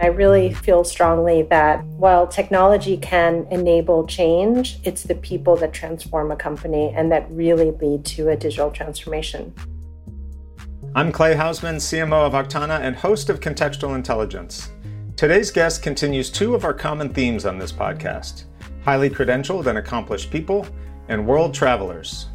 I really feel strongly that while technology can enable change, it's the people that transform a company and that really lead to a digital transformation. I'm Clay Hausman, CMO of Aktana and host of Contextual Intelligence. Today's guest continues two of our common themes on this podcast highly credentialed and accomplished people, and world travelers.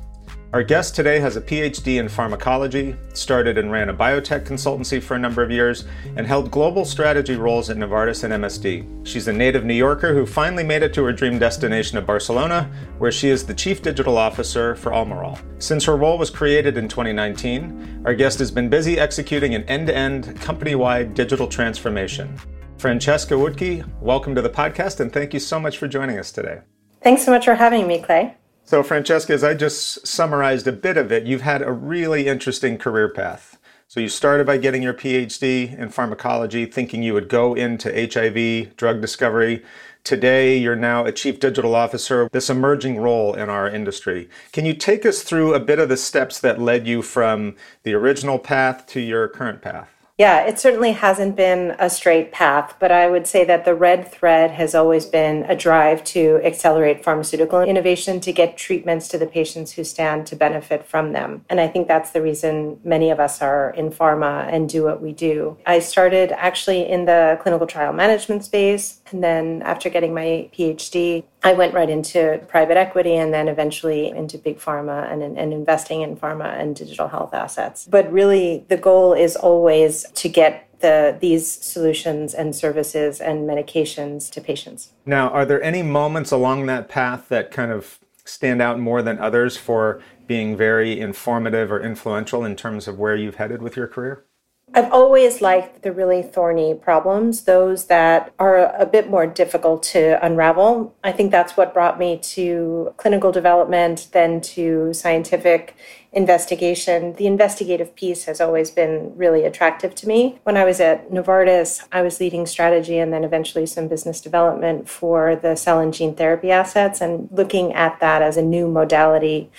Our guest today has a PhD in pharmacology, started and ran a biotech consultancy for a number of years, and held global strategy roles at Novartis and MSD. She's a native New Yorker who finally made it to her dream destination of Barcelona, where she is the Chief Digital Officer for Almirall. Since her role was created in 2019, our guest has been busy executing an end to end, company wide digital transformation. Francesca Wuttke, welcome to the podcast, and thank you so much for joining us today. Thanks so much for having me, Clay. So, Francesca, as I just summarized a bit of it, you've had a really interesting career path. So, you started by getting your PhD in pharmacology, thinking you would go into HIV drug discovery. Today, you're now a chief digital officer, this emerging role in our industry. Can you take us through a bit of the steps that led you from the original path to your current path? Yeah, it certainly hasn't been a straight path, but I would say that the red thread has always been a drive to accelerate pharmaceutical innovation to get treatments to the patients who stand to benefit from them. And I think that's the reason many of us are in pharma and do what we do. I started actually in the clinical trial management space, and then after getting my PhD, I went right into private equity and then eventually into big pharma and, and investing in pharma and digital health assets. But really, the goal is always to get the these solutions and services and medications to patients. Now, are there any moments along that path that kind of stand out more than others for being very informative or influential in terms of where you've headed with your career? I've always liked the really thorny problems, those that are a bit more difficult to unravel. I think that's what brought me to clinical development, then to scientific investigation. The investigative piece has always been really attractive to me. When I was at Novartis, I was leading strategy and then eventually some business development for the cell and gene therapy assets and looking at that as a new modality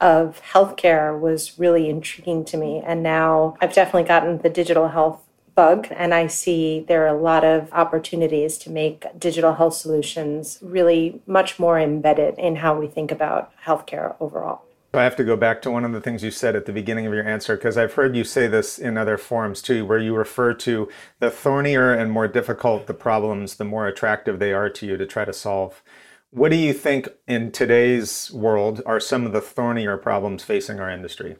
of healthcare was really intriguing to me. And now I've definitely gotten the digital health bug, and I see there are a lot of opportunities to make digital health solutions really much more embedded in how we think about healthcare overall. I have to go back to one of the things you said at the beginning of your answer, because I've heard you say this in other forums too, where you refer to the thornier and more difficult the problems, the more attractive they are to you to try to solve. What do you think in today's world are some of the thornier problems facing our industry?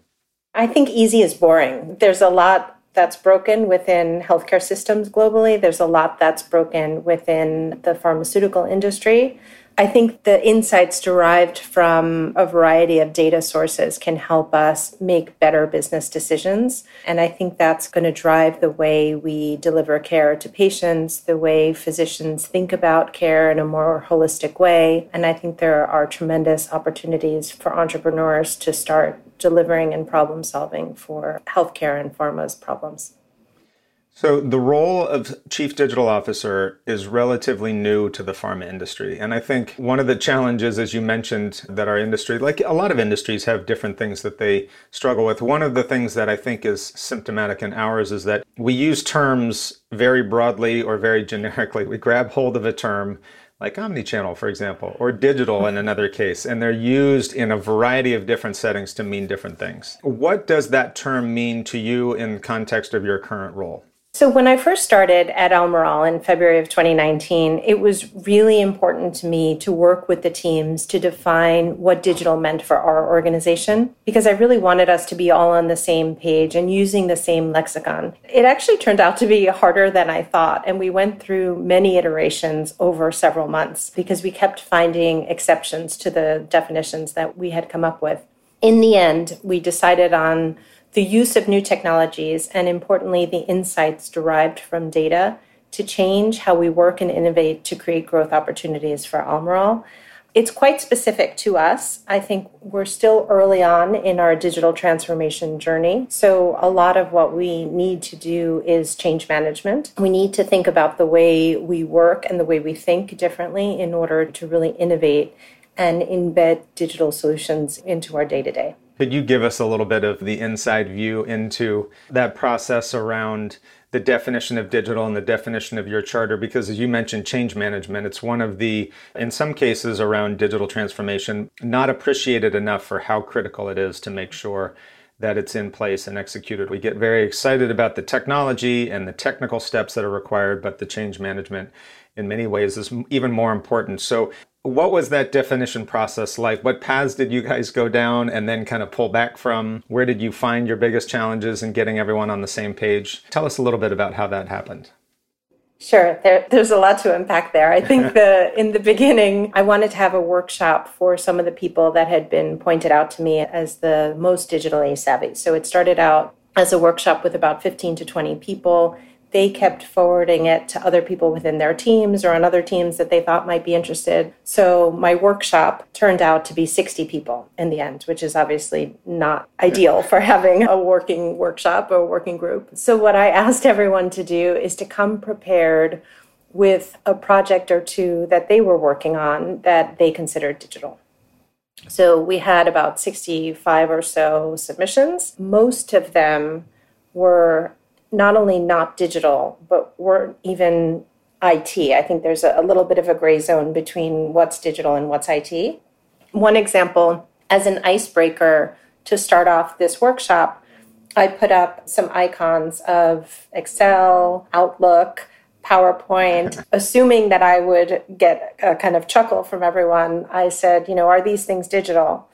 I think easy is boring. There's a lot that's broken within healthcare systems globally, there's a lot that's broken within the pharmaceutical industry. I think the insights derived from a variety of data sources can help us make better business decisions. And I think that's going to drive the way we deliver care to patients, the way physicians think about care in a more holistic way. And I think there are tremendous opportunities for entrepreneurs to start delivering and problem solving for healthcare and pharma's problems. So, the role of chief digital officer is relatively new to the pharma industry. And I think one of the challenges, as you mentioned, that our industry, like a lot of industries, have different things that they struggle with. One of the things that I think is symptomatic in ours is that we use terms very broadly or very generically. We grab hold of a term like omnichannel, for example, or digital in another case, and they're used in a variety of different settings to mean different things. What does that term mean to you in context of your current role? So, when I first started at Almirall in February of 2019, it was really important to me to work with the teams to define what digital meant for our organization because I really wanted us to be all on the same page and using the same lexicon. It actually turned out to be harder than I thought, and we went through many iterations over several months because we kept finding exceptions to the definitions that we had come up with. In the end, we decided on the use of new technologies, and importantly, the insights derived from data to change how we work and innovate to create growth opportunities for Almirall. It's quite specific to us. I think we're still early on in our digital transformation journey. So, a lot of what we need to do is change management. We need to think about the way we work and the way we think differently in order to really innovate and embed digital solutions into our day to day. Could you give us a little bit of the inside view into that process around the definition of digital and the definition of your charter because as you mentioned change management it's one of the in some cases around digital transformation not appreciated enough for how critical it is to make sure that it's in place and executed. We get very excited about the technology and the technical steps that are required, but the change management in many ways is even more important. So, what was that definition process like? What paths did you guys go down and then kind of pull back from? Where did you find your biggest challenges in getting everyone on the same page? Tell us a little bit about how that happened. Sure, there, there's a lot to unpack there. I think the in the beginning, I wanted to have a workshop for some of the people that had been pointed out to me as the most digitally savvy. So it started out as a workshop with about 15 to 20 people they kept forwarding it to other people within their teams or on other teams that they thought might be interested. So my workshop turned out to be 60 people in the end, which is obviously not ideal for having a working workshop or working group. So what I asked everyone to do is to come prepared with a project or two that they were working on that they considered digital. So we had about 65 or so submissions. Most of them were not only not digital, but weren't even IT. I think there's a, a little bit of a gray zone between what's digital and what's IT. One example, as an icebreaker to start off this workshop, I put up some icons of Excel, Outlook, PowerPoint, assuming that I would get a kind of chuckle from everyone. I said, you know, are these things digital?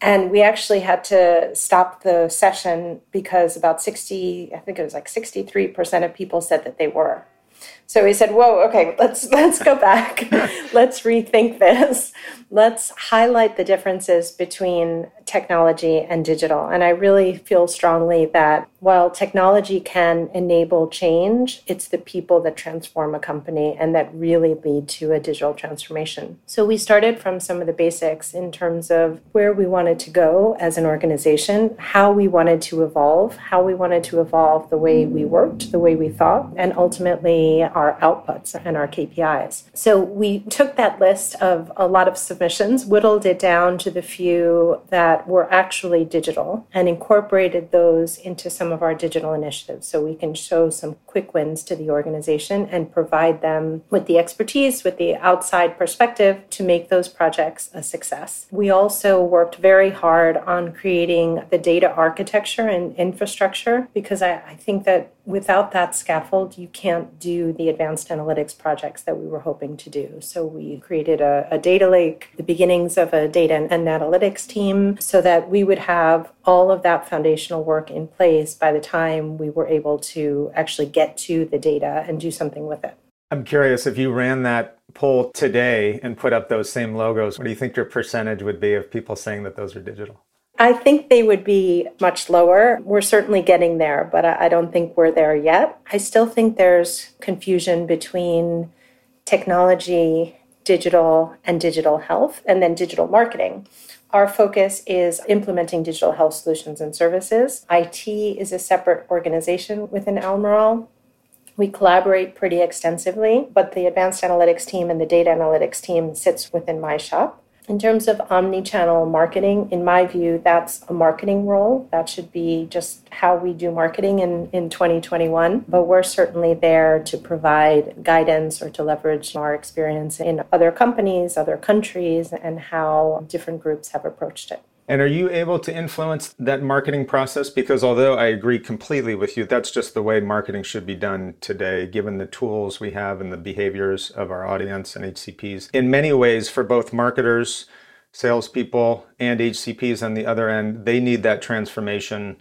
And we actually had to stop the session because about 60, I think it was like 63% of people said that they were. So we said, "Whoa, okay, let's let's go back. let's rethink this. Let's highlight the differences between technology and digital." And I really feel strongly that while technology can enable change, it's the people that transform a company and that really lead to a digital transformation. So we started from some of the basics in terms of where we wanted to go as an organization, how we wanted to evolve, how we wanted to evolve the way we worked, the way we thought, and ultimately our outputs and our KPIs. So we took that list of a lot of submissions, whittled it down to the few that were actually digital, and incorporated those into some of our digital initiatives so we can show some quick wins to the organization and provide them with the expertise, with the outside perspective to make those projects a success. We also worked very hard on creating the data architecture and infrastructure because I, I think that without that scaffold, you can't do the advanced analytics projects that we were hoping to do. So we created a, a, data lake, the beginnings of a data and analytics team, so that we would have all of that foundational work in place by the time we were able to actually get to the data and do something with it. I'm curious if you ran that poll today and put up those same logos, what do you think your percentage would be of people saying that those are digital? I think they would be much lower. We're certainly getting there, but I don't think we're there yet. I still think there's confusion between technology, digital, and digital health, and then digital marketing. Our focus is implementing digital health solutions and services. IT is a separate organization within Almirall. We collaborate pretty extensively, but the advanced analytics team and the data analytics team sits within my shop. In terms of omni channel marketing, in my view, that's a marketing role. That should be just how we do marketing in, in 2021. But we're certainly there to provide guidance or to leverage our experience in other companies, other countries, and how different groups have approached it. And are you able to influence that marketing process? Because although I agree completely with you, that's just the way marketing should be done today, given the tools we have and the behaviors of our audience and HCPs. In many ways, for both marketers, salespeople, and HCPs on the other end, they need that transformation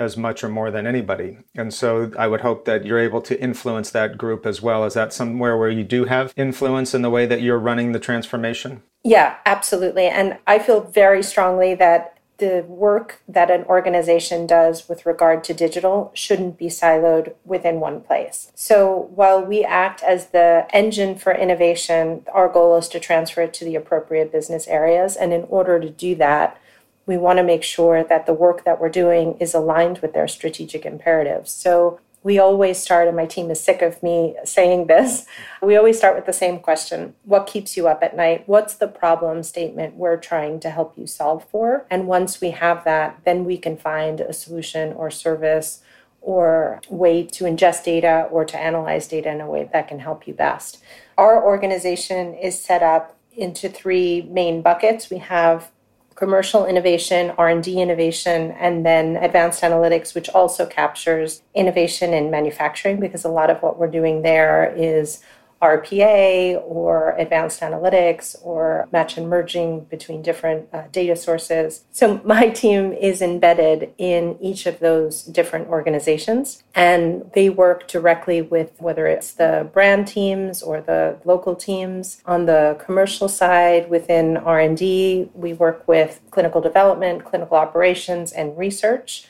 as much or more than anybody. And so I would hope that you're able to influence that group as well. Is that somewhere where you do have influence in the way that you're running the transformation? Yeah, absolutely. And I feel very strongly that the work that an organization does with regard to digital shouldn't be siloed within one place. So while we act as the engine for innovation, our goal is to transfer it to the appropriate business areas. And in order to do that, we want to make sure that the work that we're doing is aligned with their strategic imperatives. So we always start, and my team is sick of me saying this, we always start with the same question What keeps you up at night? What's the problem statement we're trying to help you solve for? And once we have that, then we can find a solution or service or way to ingest data or to analyze data in a way that can help you best. Our organization is set up into three main buckets. We have commercial innovation, R&D innovation, and then advanced analytics, which also captures innovation in manufacturing because a lot of what we're doing there is RPA or advanced analytics or match and merging between different uh, data sources. So my team is embedded in each of those different organizations and they work directly with whether it's the brand teams or the local teams. On the commercial side within R&D, we work with clinical development, clinical operations and research.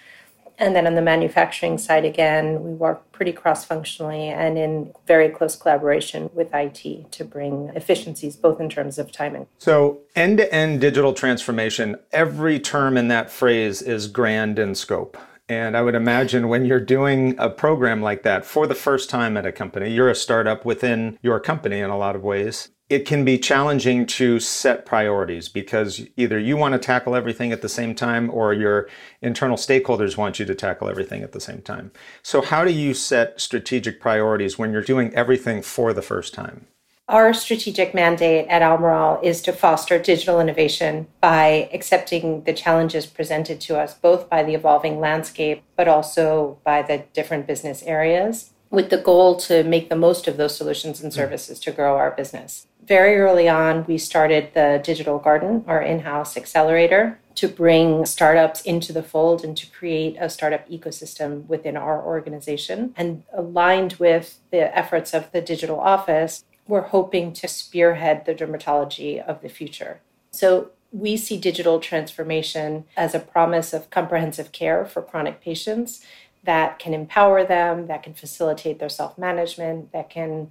And then on the manufacturing side, again, we work pretty cross functionally and in very close collaboration with IT to bring efficiencies, both in terms of timing. So, end to end digital transformation, every term in that phrase is grand in scope. And I would imagine when you're doing a program like that for the first time at a company, you're a startup within your company in a lot of ways it can be challenging to set priorities because either you want to tackle everything at the same time or your internal stakeholders want you to tackle everything at the same time. So, how do you set strategic priorities when you're doing everything for the first time? Our strategic mandate at Almirall is to foster digital innovation by accepting the challenges presented to us, both by the evolving landscape, but also by the different business areas, with the goal to make the most of those solutions and mm. services to grow our business very early on, we started the Digital Garden, our in house accelerator, to bring startups into the fold and to create a startup ecosystem within our organization. And aligned with the efforts of the digital office, we're hoping to spearhead the dermatology of the future. So we see digital transformation as a promise of comprehensive care for chronic patients that can empower them, that can facilitate their self management, that can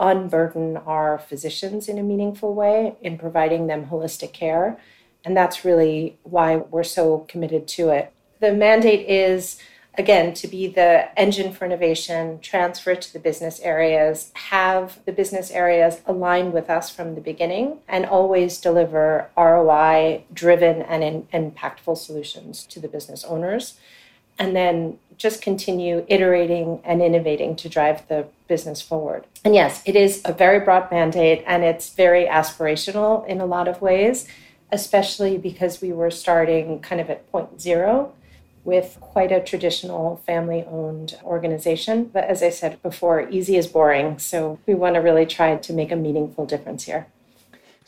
unburden our physicians in a meaningful way in providing them holistic care. And that's really why we're so committed to it. The mandate is, again, to be the engine for innovation, transfer to the business areas, have the business areas align with us from the beginning, and always deliver ROI driven and impactful solutions to the business owners and then just continue iterating and innovating to drive the business forward. And yes, it is a very broad mandate and it's very aspirational in a lot of ways, especially because we were starting kind of at point zero with quite a traditional family owned organization. But as I said before, easy is boring. So we want to really try to make a meaningful difference here.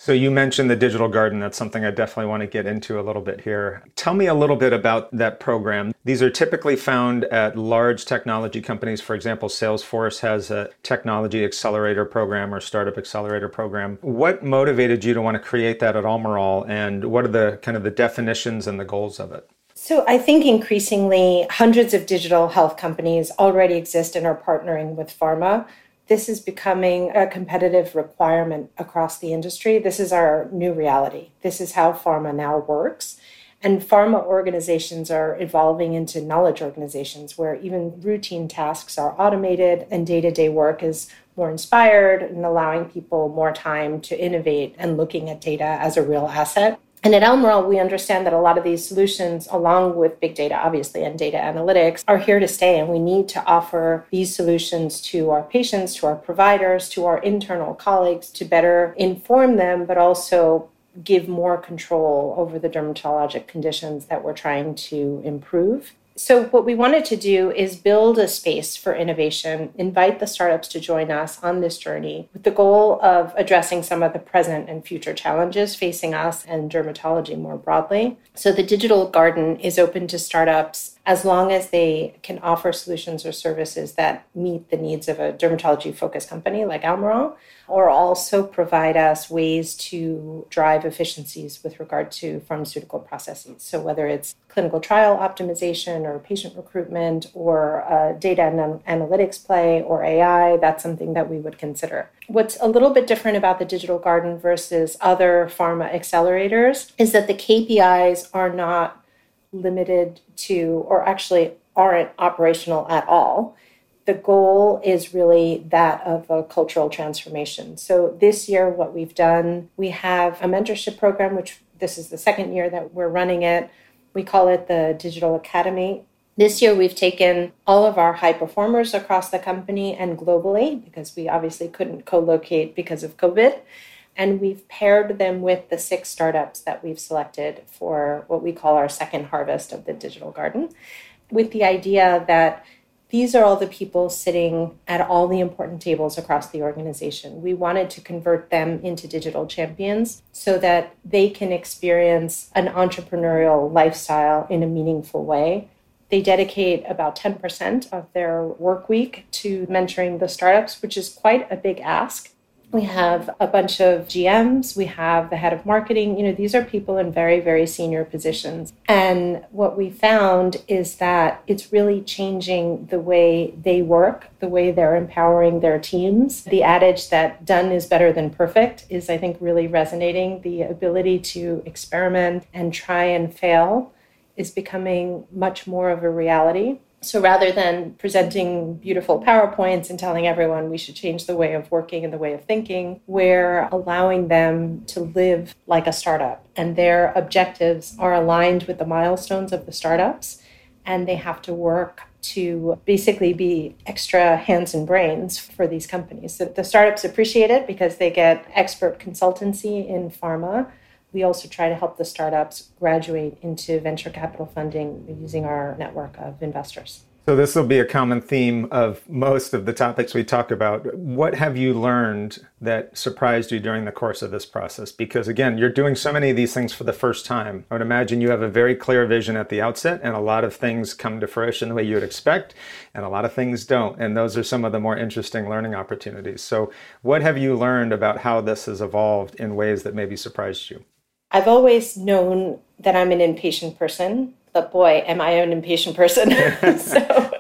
So you mentioned the digital garden. That's something I definitely want to get into a little bit here. Tell me a little bit about that program. These are typically found at large technology companies. For example, Salesforce has a technology accelerator program or startup accelerator program. What motivated you to want to create that at Almirall and what are the kind of the definitions and the goals of it? So, I think increasingly hundreds of digital health companies already exist and are partnering with pharma this is becoming a competitive requirement across the industry. This is our new reality. This is how pharma now works. And pharma organizations are evolving into knowledge organizations where even routine tasks are automated and day to day work is more inspired and allowing people more time to innovate and looking at data as a real asset. And at Almirall, we understand that a lot of these solutions, along with big data, obviously, and data analytics, are here to stay. And we need to offer these solutions to our patients, to our providers, to our internal colleagues to better inform them, but also give more control over the dermatologic conditions that we're trying to improve. So, what we wanted to do is build a space for innovation, invite the startups to join us on this journey with the goal of addressing some of the present and future challenges facing us and dermatology more broadly. So, the digital garden is open to startups as long as they can offer solutions or services that meet the needs of a dermatology focused company like Almirall or also provide us ways to drive efficiencies with regard to pharmaceutical processes. So, whether it's clinical trial optimization or patient recruitment or data and analytics play or AI, that's something that we would consider. What's a little bit different about the digital garden versus other pharma accelerators is that the KPIs are not limited to, or actually aren't operational at all the goal is really that of a cultural transformation. So this year, what we've done, we have a mentorship program, which this is the second year that we're running it. We call it the Digital Academy. This year, we've taken all of our high performers across the company and globally, because we obviously couldn't co locate because of COVID. And we've paired them with the six startups that we've selected for what we call our second harvest of the digital garden, with the idea that these are all the people sitting at all the important tables across the organization. We wanted to convert them into digital champions so that they can experience an entrepreneurial lifestyle in a meaningful way. They dedicate about 10% of their work week to mentoring the startups, which is quite a big ask. We have a bunch of GMs, we have the head of marketing. You know, these are people in very, very senior positions. And what we found is that it's really changing the way they work, the way they're empowering their teams. The adage that done is better than perfect is, I think, really resonating. The ability to experiment and try and fail is becoming much more of a reality. So rather than presenting beautiful PowerPoints and telling everyone we should change the way of working and the way of thinking, we're allowing them to live like a startup. And their objectives are aligned with the milestones of the startups. And they have to work to basically be extra hands and brains for these companies. So the startups appreciate it because they get expert consultancy in pharma we also try to help the startups graduate into venture capital funding using our network of investors. So, this will be a common theme of most of the topics we talk about. What have you learned that surprised you during the course of this process? Because, again, you're doing so many of these things for the first time. I would imagine you have a very clear vision at the outset, and a lot of things come to fruition the way you would expect, and a lot of things don't. And those are some of the more interesting learning opportunities. So, what have you learned about how this has evolved in ways that maybe surprised you? I've always known that I'm an impatient person, but boy, am I an impatient person. so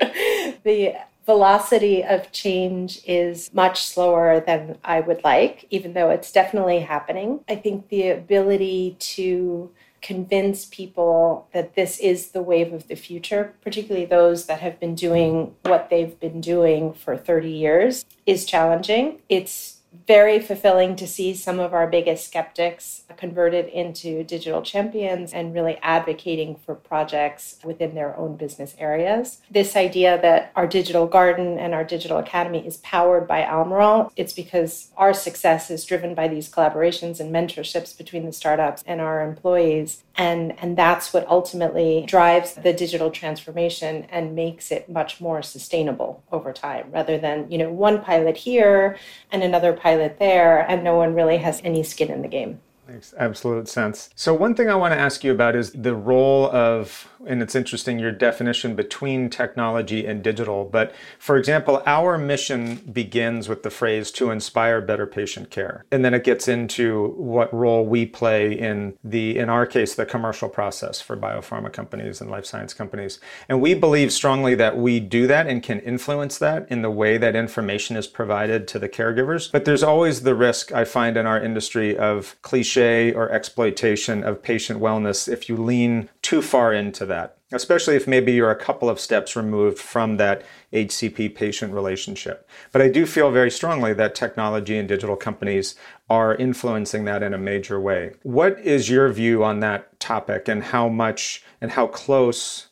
the velocity of change is much slower than I would like, even though it's definitely happening. I think the ability to convince people that this is the wave of the future, particularly those that have been doing what they've been doing for 30 years, is challenging. It's very fulfilling to see some of our biggest skeptics converted into digital champions and really advocating for projects within their own business areas. This idea that our digital garden and our digital academy is powered by Almirall, it's because our success is driven by these collaborations and mentorships between the startups and our employees. And, and that's what ultimately drives the digital transformation and makes it much more sustainable over time rather than, you know, one pilot here and another pilot there, and no one really has any skin in the game. Makes absolute sense. So, one thing I want to ask you about is the role of and it's interesting your definition between technology and digital. But for example, our mission begins with the phrase to inspire better patient care. And then it gets into what role we play in the, in our case, the commercial process for biopharma companies and life science companies. And we believe strongly that we do that and can influence that in the way that information is provided to the caregivers. But there's always the risk I find in our industry of cliche or exploitation of patient wellness if you lean too far into that, especially if maybe you're a couple of steps removed from that HCP patient relationship. But I do feel very strongly that technology and digital companies are influencing that in a major way. What is your view on that topic and how much and how close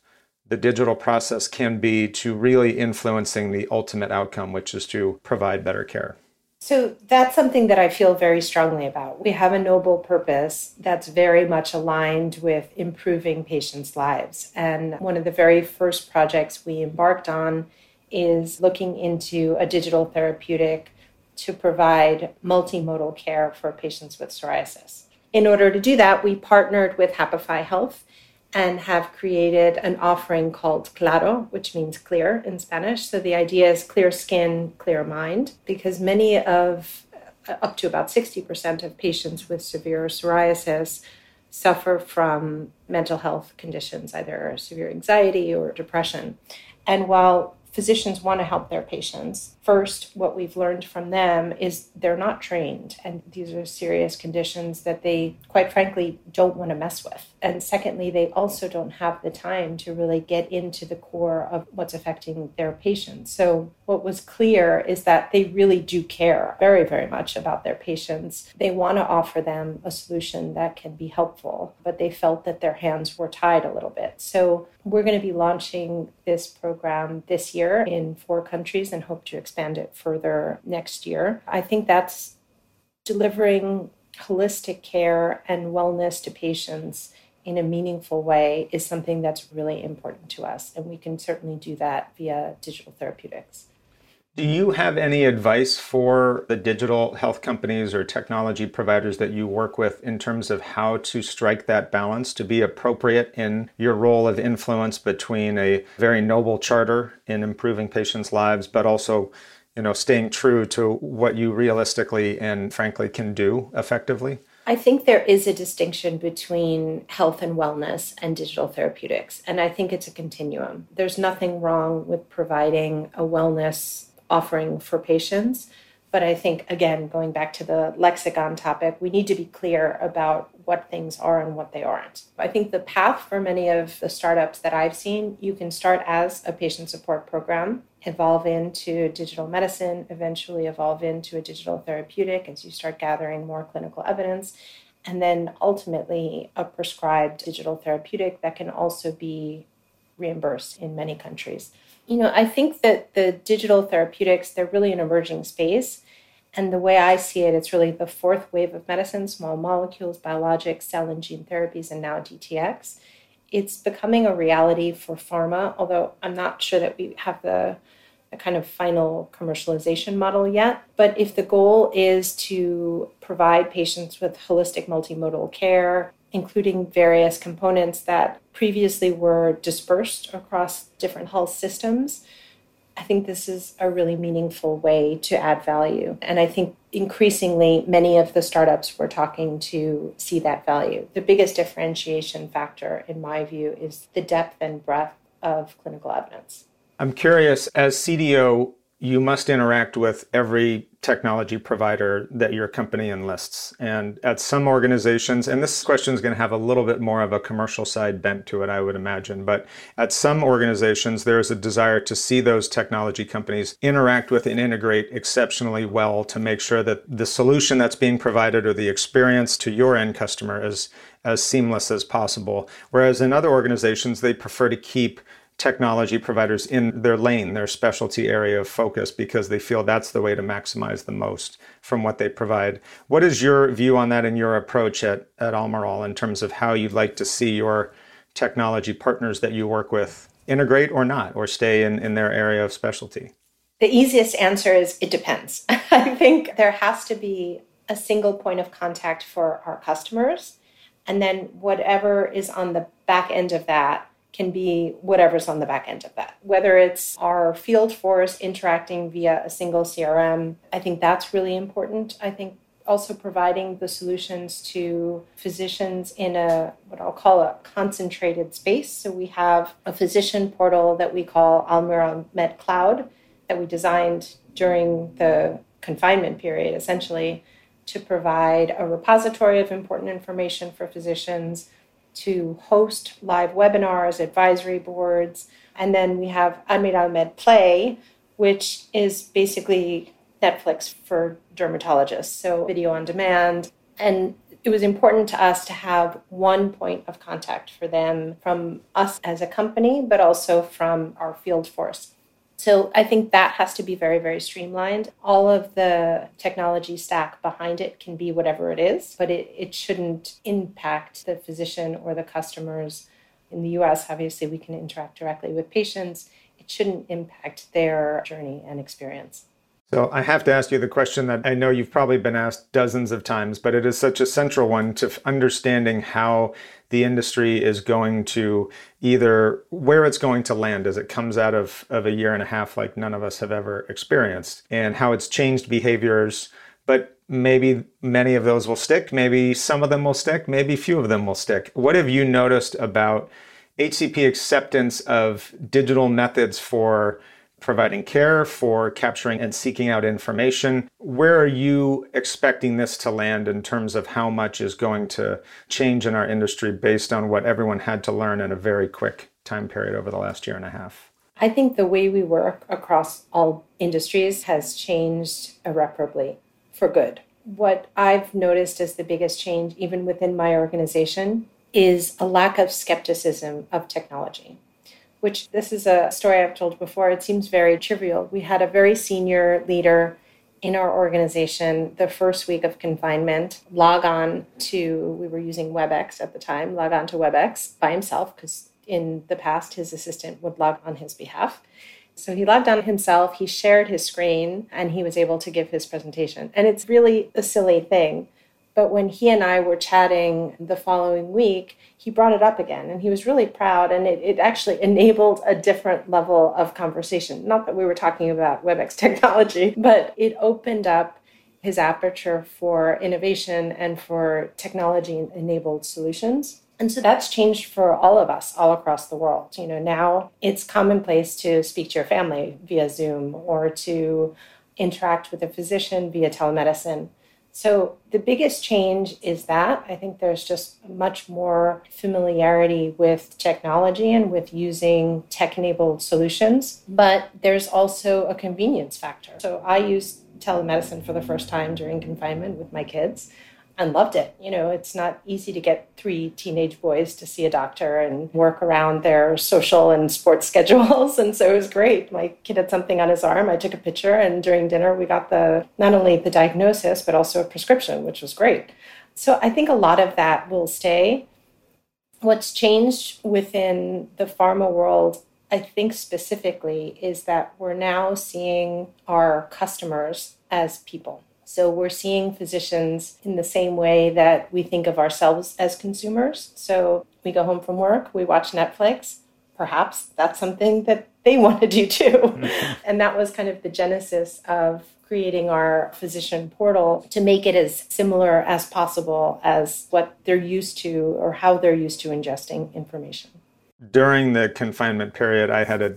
the digital process can be to really influencing the ultimate outcome, which is to provide better care? So that's something that I feel very strongly about. We have a noble purpose that's very much aligned with improving patients' lives. And one of the very first projects we embarked on is looking into a digital therapeutic to provide multimodal care for patients with psoriasis. In order to do that, we partnered with Happify Health and have created an offering called Claro, which means clear in Spanish. So the idea is clear skin, clear mind, because many of, uh, up to about 60% of patients with severe psoriasis suffer from mental health conditions, either severe anxiety or depression. And while physicians want to help their patients. First, what we've learned from them is they're not trained, and these are serious conditions that they, quite frankly, don't want to mess with. And secondly, they also don't have the time to really get into the core of what's affecting their patients. So, what was clear is that they really do care very, very much about their patients. They want to offer them a solution that can be helpful, but they felt that their hands were tied a little bit. So, we're going to be launching this program this year in four countries and hope to expand it further next year. I think that's delivering holistic care and wellness to patients in a meaningful way is something that's really important to us. And we can certainly do that via digital therapeutics. Do you have any advice for the digital health companies or technology providers that you work with in terms of how to strike that balance to be appropriate in your role of influence between a very noble charter in improving patients' lives, but also you know, staying true to what you realistically and frankly can do effectively? I think there is a distinction between health and wellness and digital therapeutics. And I think it's a continuum. There's nothing wrong with providing a wellness offering for patients. But I think, again, going back to the lexicon topic, we need to be clear about what things are and what they aren't. I think the path for many of the startups that I've seen, you can start as a patient support program, evolve into digital medicine, eventually evolve into a digital therapeutic as you start gathering more clinical evidence, and then ultimately a prescribed digital therapeutic that can also be reimbursed in many countries. You know, I think that the digital therapeutics, they're really an emerging space. And the way I see it, it's really the fourth wave of medicine small molecules, biologics, cell and gene therapies, and now DTX. It's becoming a reality for pharma, although I'm not sure that we have the, the kind of final commercialization model yet. But if the goal is to provide patients with holistic multimodal care, including various components that previously were dispersed across different health systems. I think this is a really meaningful way to add value. And I think increasingly many of the startups we're talking to see that value. The biggest differentiation factor, in my view, is the depth and breadth of clinical evidence. I'm curious, as CDO, you must interact with every technology provider that your company enlists. And at some organizations, and this question is going to have a little bit more of a commercial side bent to it, I would imagine, but at some organizations, there's a desire to see those technology companies interact with and integrate exceptionally well to make sure that the solution that's being provided or the experience to your end customer is as seamless as possible. Whereas in other organizations, they prefer to keep technology providers in their lane, their specialty area of focus, because they feel that's the way to maximize the most from what they provide. What is your view on that and your approach at, at Almirall in terms of how you'd like to see your technology partners that you work with integrate or not, or stay in, in their area of specialty? The easiest answer is it depends. I think there has to be a single point of contact for our customers. And then whatever is on the back end of that can be whatever's on the back end of that. Whether it's our field force interacting via a single CRM, I think that's really important. I think also providing the solutions to physicians in a what I'll call a concentrated space. So we have a physician portal that we call Almirall Med Cloud that we designed during the confinement period essentially to provide a repository of important information for physicians to host live webinars, advisory boards, and then we have Almirall Med Play, which is basically Netflix for dermatologists, so video on demand. And it was important to us to have one point of contact for them from us as a company, but also from our field force. So I think that has to be very, very streamlined. All of the technology stack behind it can be whatever it is, but it, it shouldn't impact the physician or the customers. In the US, obviously, we can interact directly with patients. It shouldn't impact their journey and experience. So I have to ask you the question that I know you've probably been asked dozens of times, but it is such a central one to understanding how the industry is going to either where it's going to land as it comes out of, of a year and a half like none of us have ever experienced and how it's changed behaviors but maybe many of those will stick maybe some of them will stick maybe few of them will stick. What have you noticed about hcp acceptance of digital methods for providing care, for capturing and seeking out information. Where are you expecting this to land in terms of how much is going to change in our industry based on what everyone had to learn in a very quick time period over the last year and a half? I think the way we work across all industries has changed irreparably for good. What I've noticed as the biggest change, even within my organization, is a lack of skepticism of technology which this is a story I've told before. It seems very trivial. We had a very senior leader in our organization the first week of confinement log on to, we were using WebEx at the time, log on to WebEx by himself because in the past his assistant would log on his behalf. So he logged on himself, he shared his screen, and he was able to give his presentation. And it's really a silly thing but when he and I were chatting the following week, he brought it up again and he was really proud. And it, it actually enabled a different level of conversation. Not that we were talking about WebEx technology, but it opened up his aperture for innovation and for technology enabled solutions. And so that's changed for all of us all across the world. You know, now it's commonplace to speak to your family via Zoom or to interact with a physician via telemedicine. So the biggest change is that I think there's just much more familiarity with technology and with using tech enabled solutions, but there's also a convenience factor. So I use telemedicine for the first time during confinement with my kids and loved it. You know, it's not easy to get three teenage boys to see a doctor and work around their social and sports schedules. And so it was great. My kid had something on his arm. I took a picture, and during dinner, we got the not only the diagnosis, but also a prescription, which was great. So I think a lot of that will stay. What's changed within the pharma world I think specifically is that we're now seeing our customers as people. So we're seeing physicians in the same way that we think of ourselves as consumers. So we go home from work, we watch Netflix. Perhaps that's something that they want to do too. And that was kind of the genesis of creating our physician portal to make it as similar as possible as what they're used to or how they're used to ingesting information. During the confinement period, I had a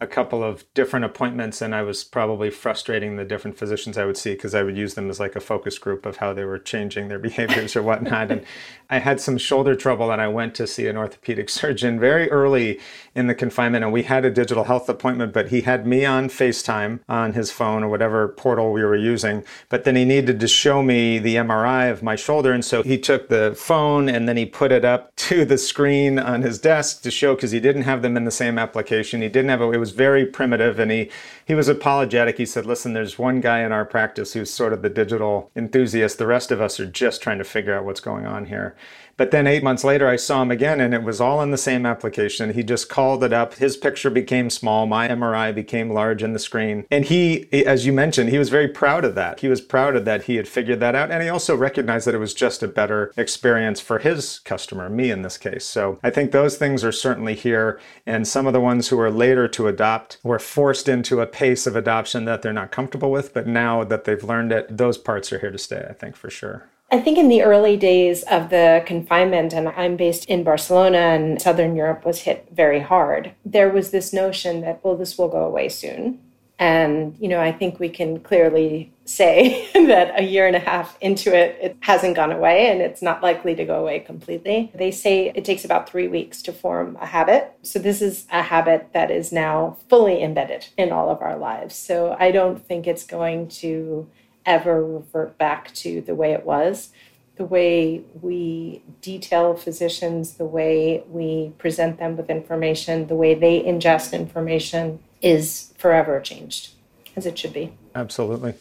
a couple of different appointments and I was probably frustrating the different physicians I would see because I would use them as like a focus group of how they were changing their behaviors or whatnot. and I had some shoulder trouble and I went to see an orthopedic surgeon very early in the confinement and we had a digital health appointment, but he had me on FaceTime on his phone or whatever portal we were using. But then he needed to show me the MRI of my shoulder. And so he took the phone and then he put it up to the screen on his desk to show because he didn't have them in the same application. He didn't have it. Was very primitive and he, he was apologetic. He said, listen, there's one guy in our practice who's sort of the digital enthusiast. The rest of us are just trying to figure out what's going on here. But then eight months later, I saw him again and it was all in the same application. He just called it up. His picture became small. My MRI became large in the screen. And he, as you mentioned, he was very proud of that. He was proud of that he had figured that out. And he also recognized that it was just a better experience for his customer, me in this case. So I think those things are certainly here. And some of the ones who are later to adopt were forced into a pace of adoption that they're not comfortable with. But now that they've learned it, those parts are here to stay, I think, for sure. I think in the early days of the confinement, and I'm based in Barcelona and Southern Europe was hit very hard, there was this notion that, well, this will go away soon. And, you know, I think we can clearly say that a year and a half into it, it hasn't gone away and it's not likely to go away completely. They say it takes about three weeks to form a habit. So this is a habit that is now fully embedded in all of our lives. So I don't think it's going to ever revert back to the way it was. The way we detail physicians, the way we present them with information, the way they ingest information is forever changed, as it should be. Absolutely.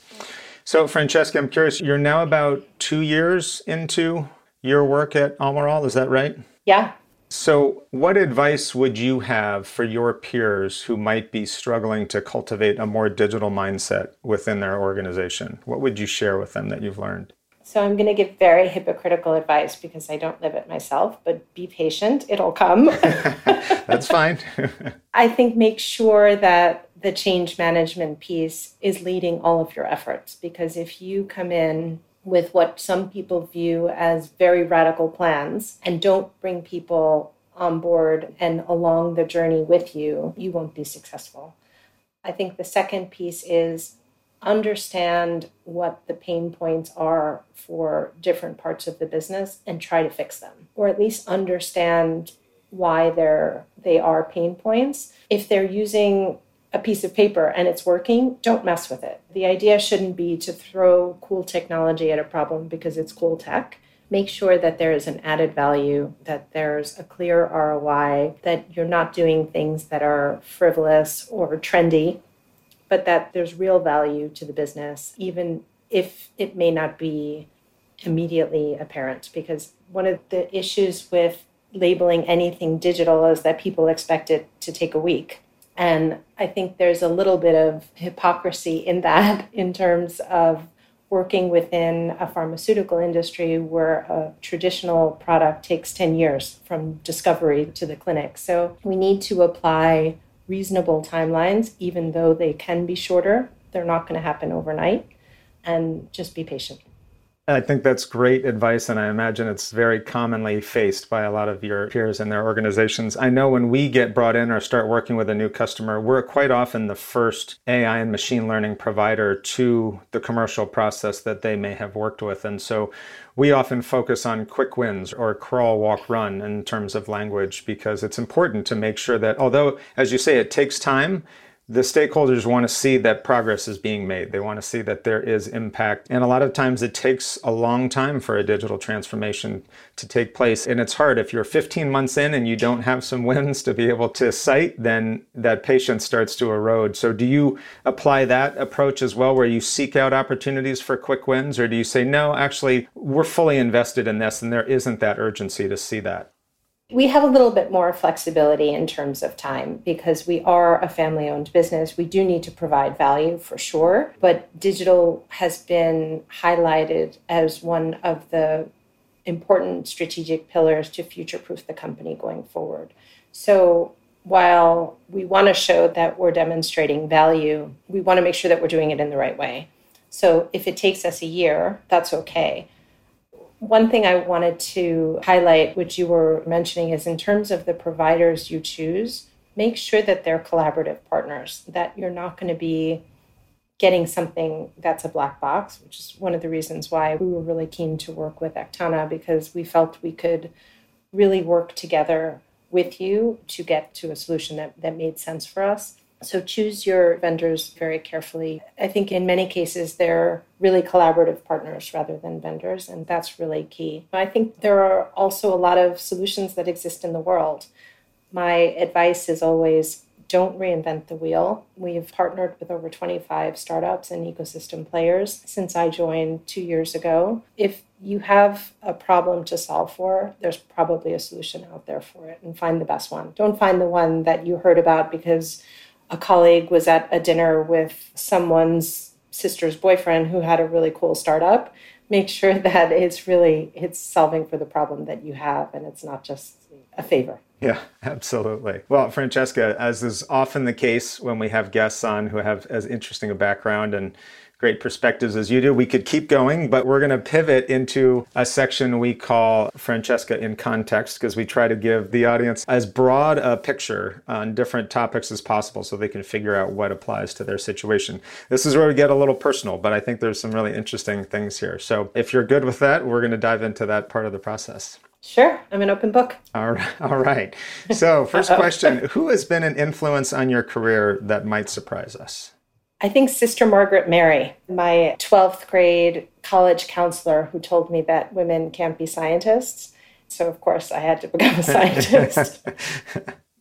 So, Francesca, I'm curious, you're now about two years into your work at Almirall, is that right? Yeah, so, what advice would you have for your peers who might be struggling to cultivate a more digital mindset within their organization? What would you share with them that you've learned? So, I'm going to give very hypocritical advice because I don't live it myself, but be patient, it'll come. That's fine. I think make sure that the change management piece is leading all of your efforts because if you come in with what some people view as very radical plans and don't bring people on board and along the journey with you, you won't be successful. I think the second piece is understand what the pain points are for different parts of the business and try to fix them or at least understand why they're they are pain points. If they're using a piece of paper and it's working don't mess with it. The idea shouldn't be to throw cool technology at a problem because it's cool tech. Make sure that there is an added value, that there's a clear ROI, that you're not doing things that are frivolous or trendy, but that there's real value to the business, even if it may not be immediately apparent. Because one of the issues with labeling anything digital is that people expect it to take a week. And I think there's a little bit of hypocrisy in that in terms of working within a pharmaceutical industry where a traditional product takes 10 years from discovery to the clinic. So we need to apply reasonable timelines, even though they can be shorter. They're not going to happen overnight, and just be patient. I think that's great advice, and I imagine it's very commonly faced by a lot of your peers and their organizations. I know when we get brought in or start working with a new customer, we're quite often the first AI and machine learning provider to the commercial process that they may have worked with. And so we often focus on quick wins or crawl, walk, run in terms of language because it's important to make sure that, although, as you say, it takes time, the stakeholders want to see that progress is being made. They want to see that there is impact. And a lot of times it takes a long time for a digital transformation to take place. And it's hard. If you're 15 months in and you don't have some wins to be able to cite, then that patience starts to erode. So, do you apply that approach as well, where you seek out opportunities for quick wins? Or do you say, no, actually, we're fully invested in this and there isn't that urgency to see that? We have a little bit more flexibility in terms of time because we are a family owned business. We do need to provide value for sure, but digital has been highlighted as one of the important strategic pillars to future proof the company going forward. So while we want to show that we're demonstrating value, we want to make sure that we're doing it in the right way. So if it takes us a year, that's okay. One thing I wanted to highlight, which you were mentioning, is in terms of the providers you choose, make sure that they're collaborative partners, that you're not going to be getting something that's a black box, which is one of the reasons why we were really keen to work with Aktana because we felt we could really work together with you to get to a solution that, that made sense for us. So choose your vendors very carefully. I think in many cases they're really collaborative partners rather than vendors, and that's really key. I think there are also a lot of solutions that exist in the world. My advice is always don't reinvent the wheel. We've partnered with over 25 startups and ecosystem players since I joined two years ago. If you have a problem to solve for, there's probably a solution out there for it and find the best one. Don't find the one that you heard about because a colleague was at a dinner with someone's sister's boyfriend who had a really cool startup make sure that it's really it's solving for the problem that you have and it's not just a favor. Yeah absolutely. Well francesca as is often the case when we have guests on who have as interesting a background and great perspectives as you do. We could keep going, but we're going to pivot into a section we call Francesca in Context because we try to give the audience as broad a picture on different topics as possible so they can figure out what applies to their situation. This is where we get a little personal, but I think there's some really interesting things here. So if you're good with that, we're going to dive into that part of the process. Sure, I'm an open book. All right. All right. So, first question Who has been an influence on your career that might surprise us? I think Sister Margaret Mary, my 12th grade college counselor, who told me that women can't be scientists. So, of course, I had to become a scientist.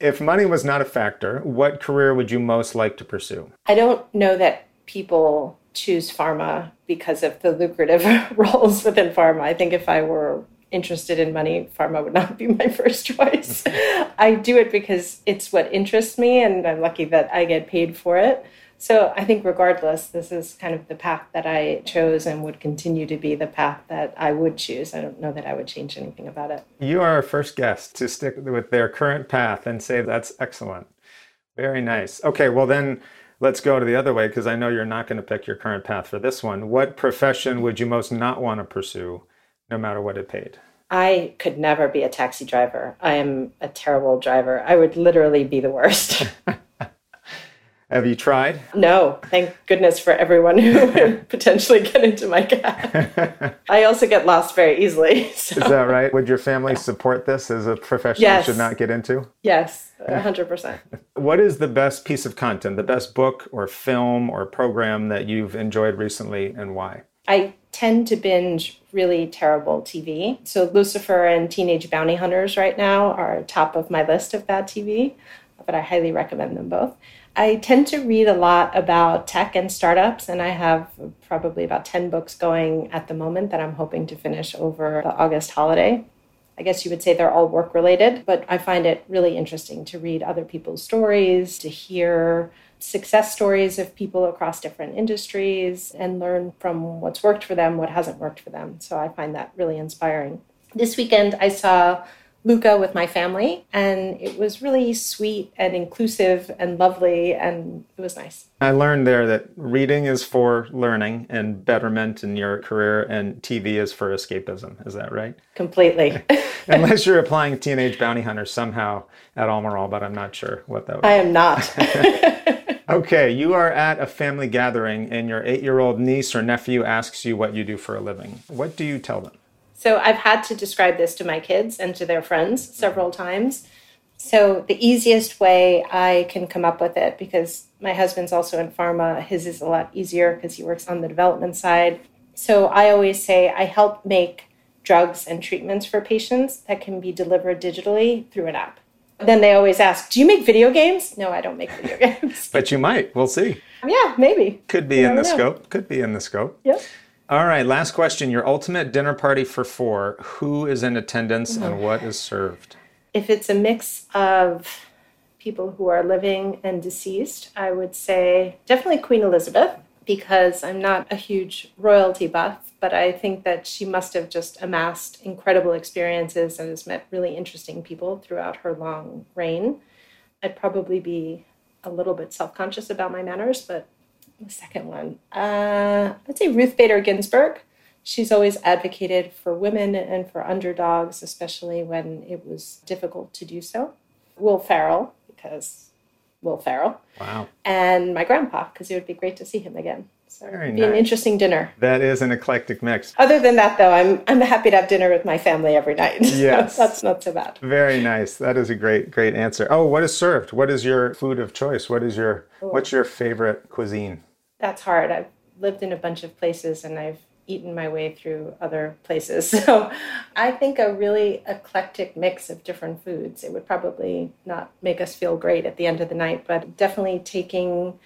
if money was not a factor, what career would you most like to pursue? I don't know that people choose pharma because of the lucrative roles within pharma. I think if I were interested in money, pharma would not be my first choice. I do it because it's what interests me, and I'm lucky that I get paid for it. So I think, regardless, this is kind of the path that I chose and would continue to be the path that I would choose. I don't know that I would change anything about it. You are our first guest to stick with their current path and say that's excellent. Very nice. Okay, well, then let's go to the other way because I know you're not going to pick your current path for this one. What profession would you most not want to pursue, no matter what it paid? I could never be a taxi driver. I am a terrible driver. I would literally be the worst. Have you tried? No, thank goodness for everyone who would potentially get into my cat. I also get lost very easily. So. Is that right? Would your family support this as a profession Yes. you should not get into? Yes, 100%. What is the best piece of content, the best book or film or program that you've enjoyed recently and why? I tend to binge really terrible TV. So Lucifer and Teenage Bounty Hunters right now are top of my list of bad TV, but I highly recommend them both. I tend to read a lot about tech and startups, and I have probably about 10 books going at the moment that I'm hoping to finish over the August holiday. I guess you would say they're all work related, but I find it really interesting to read other people's stories, to hear success stories of people across different industries, and learn from what's worked for them, what hasn't worked for them. So I find that really inspiring. This weekend, I saw Luca with my family, and it was really sweet and inclusive and lovely, and it was nice. I learned there that reading is for learning and betterment in your career, and TV is for escapism. Is that right? Completely. Unless you're applying Teenage Bounty Hunter somehow at Almirall, but I'm not sure what that would I am not. Okay, you are at a family gathering and your eight year old niece or nephew asks you what you do for a living. What do you tell them? So I've had to describe this to my kids and to their friends mm-hmm. several times. So the easiest way I can come up with it, because my husband's also in pharma, his is a lot easier because he works on the development side. So I always say I help make drugs and treatments for patients that can be delivered digitally through an app. Then they always ask, Do you make video games? No, I don't make video games. But you might. We'll see. yeah, maybe. Could be in the know. scope. Could be in the scope. Yep. All right, last question. Your ultimate dinner party for four. Who is in attendance and what is served? if it's a mix of people who are living and deceased, I would say definitely Queen Elizabeth, because I'm not a huge royalty buff, but I think that she must have just amassed incredible experiences and has met really interesting people throughout her long reign. I'd probably be a little bit self conscious about my manners, but the second one, uh, I'd say Ruth Bader Ginsburg. She's always advocated for women and for underdogs, especially when it was difficult to do so. Will Ferrell, because Will Ferrell, Wow. and my grandpa, because it would be great to see him again. So Very it'd be an interesting dinner. That is an eclectic mix. Other than that, though, I'm I'm happy to have dinner with my family every night. Yes. that's not so bad. Very nice. That is a great, great answer. Oh, what is served? What is your food of choice? What is your what's your favorite cuisine? That's hard. I've lived in a bunch of places and I've eaten my way through other places. So I think a really eclectic mix of different foods. It would probably not make us feel great at the end of the night, but definitely taking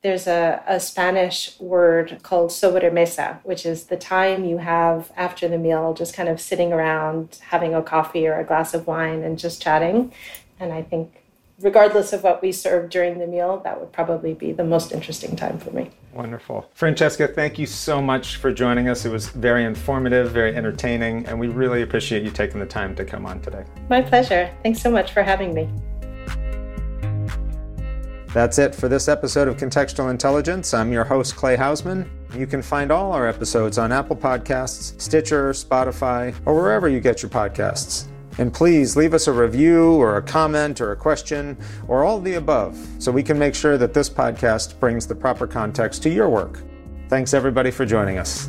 there's a, a Spanish word called sobremesa, which is the time you have after the meal, just kind of sitting around having a coffee or a glass of wine and just chatting. And I think, regardless of what we serve during the meal, that would probably be the most interesting time for me. Wonderful. Francesca, thank you so much for joining us. It was very informative, very entertaining, and we really appreciate you taking the time to come on today. My pleasure. Thanks so much for having me. That's it for this episode of Contextual Intelligence. I'm your host, Clay Hausmann. You can find all our episodes on Apple Podcasts, Stitcher, Spotify, or wherever you get your podcasts. And please leave us a review or a comment or a question or all the above so we can make sure that this podcast brings the proper context to your work. Thanks, everybody, for joining us.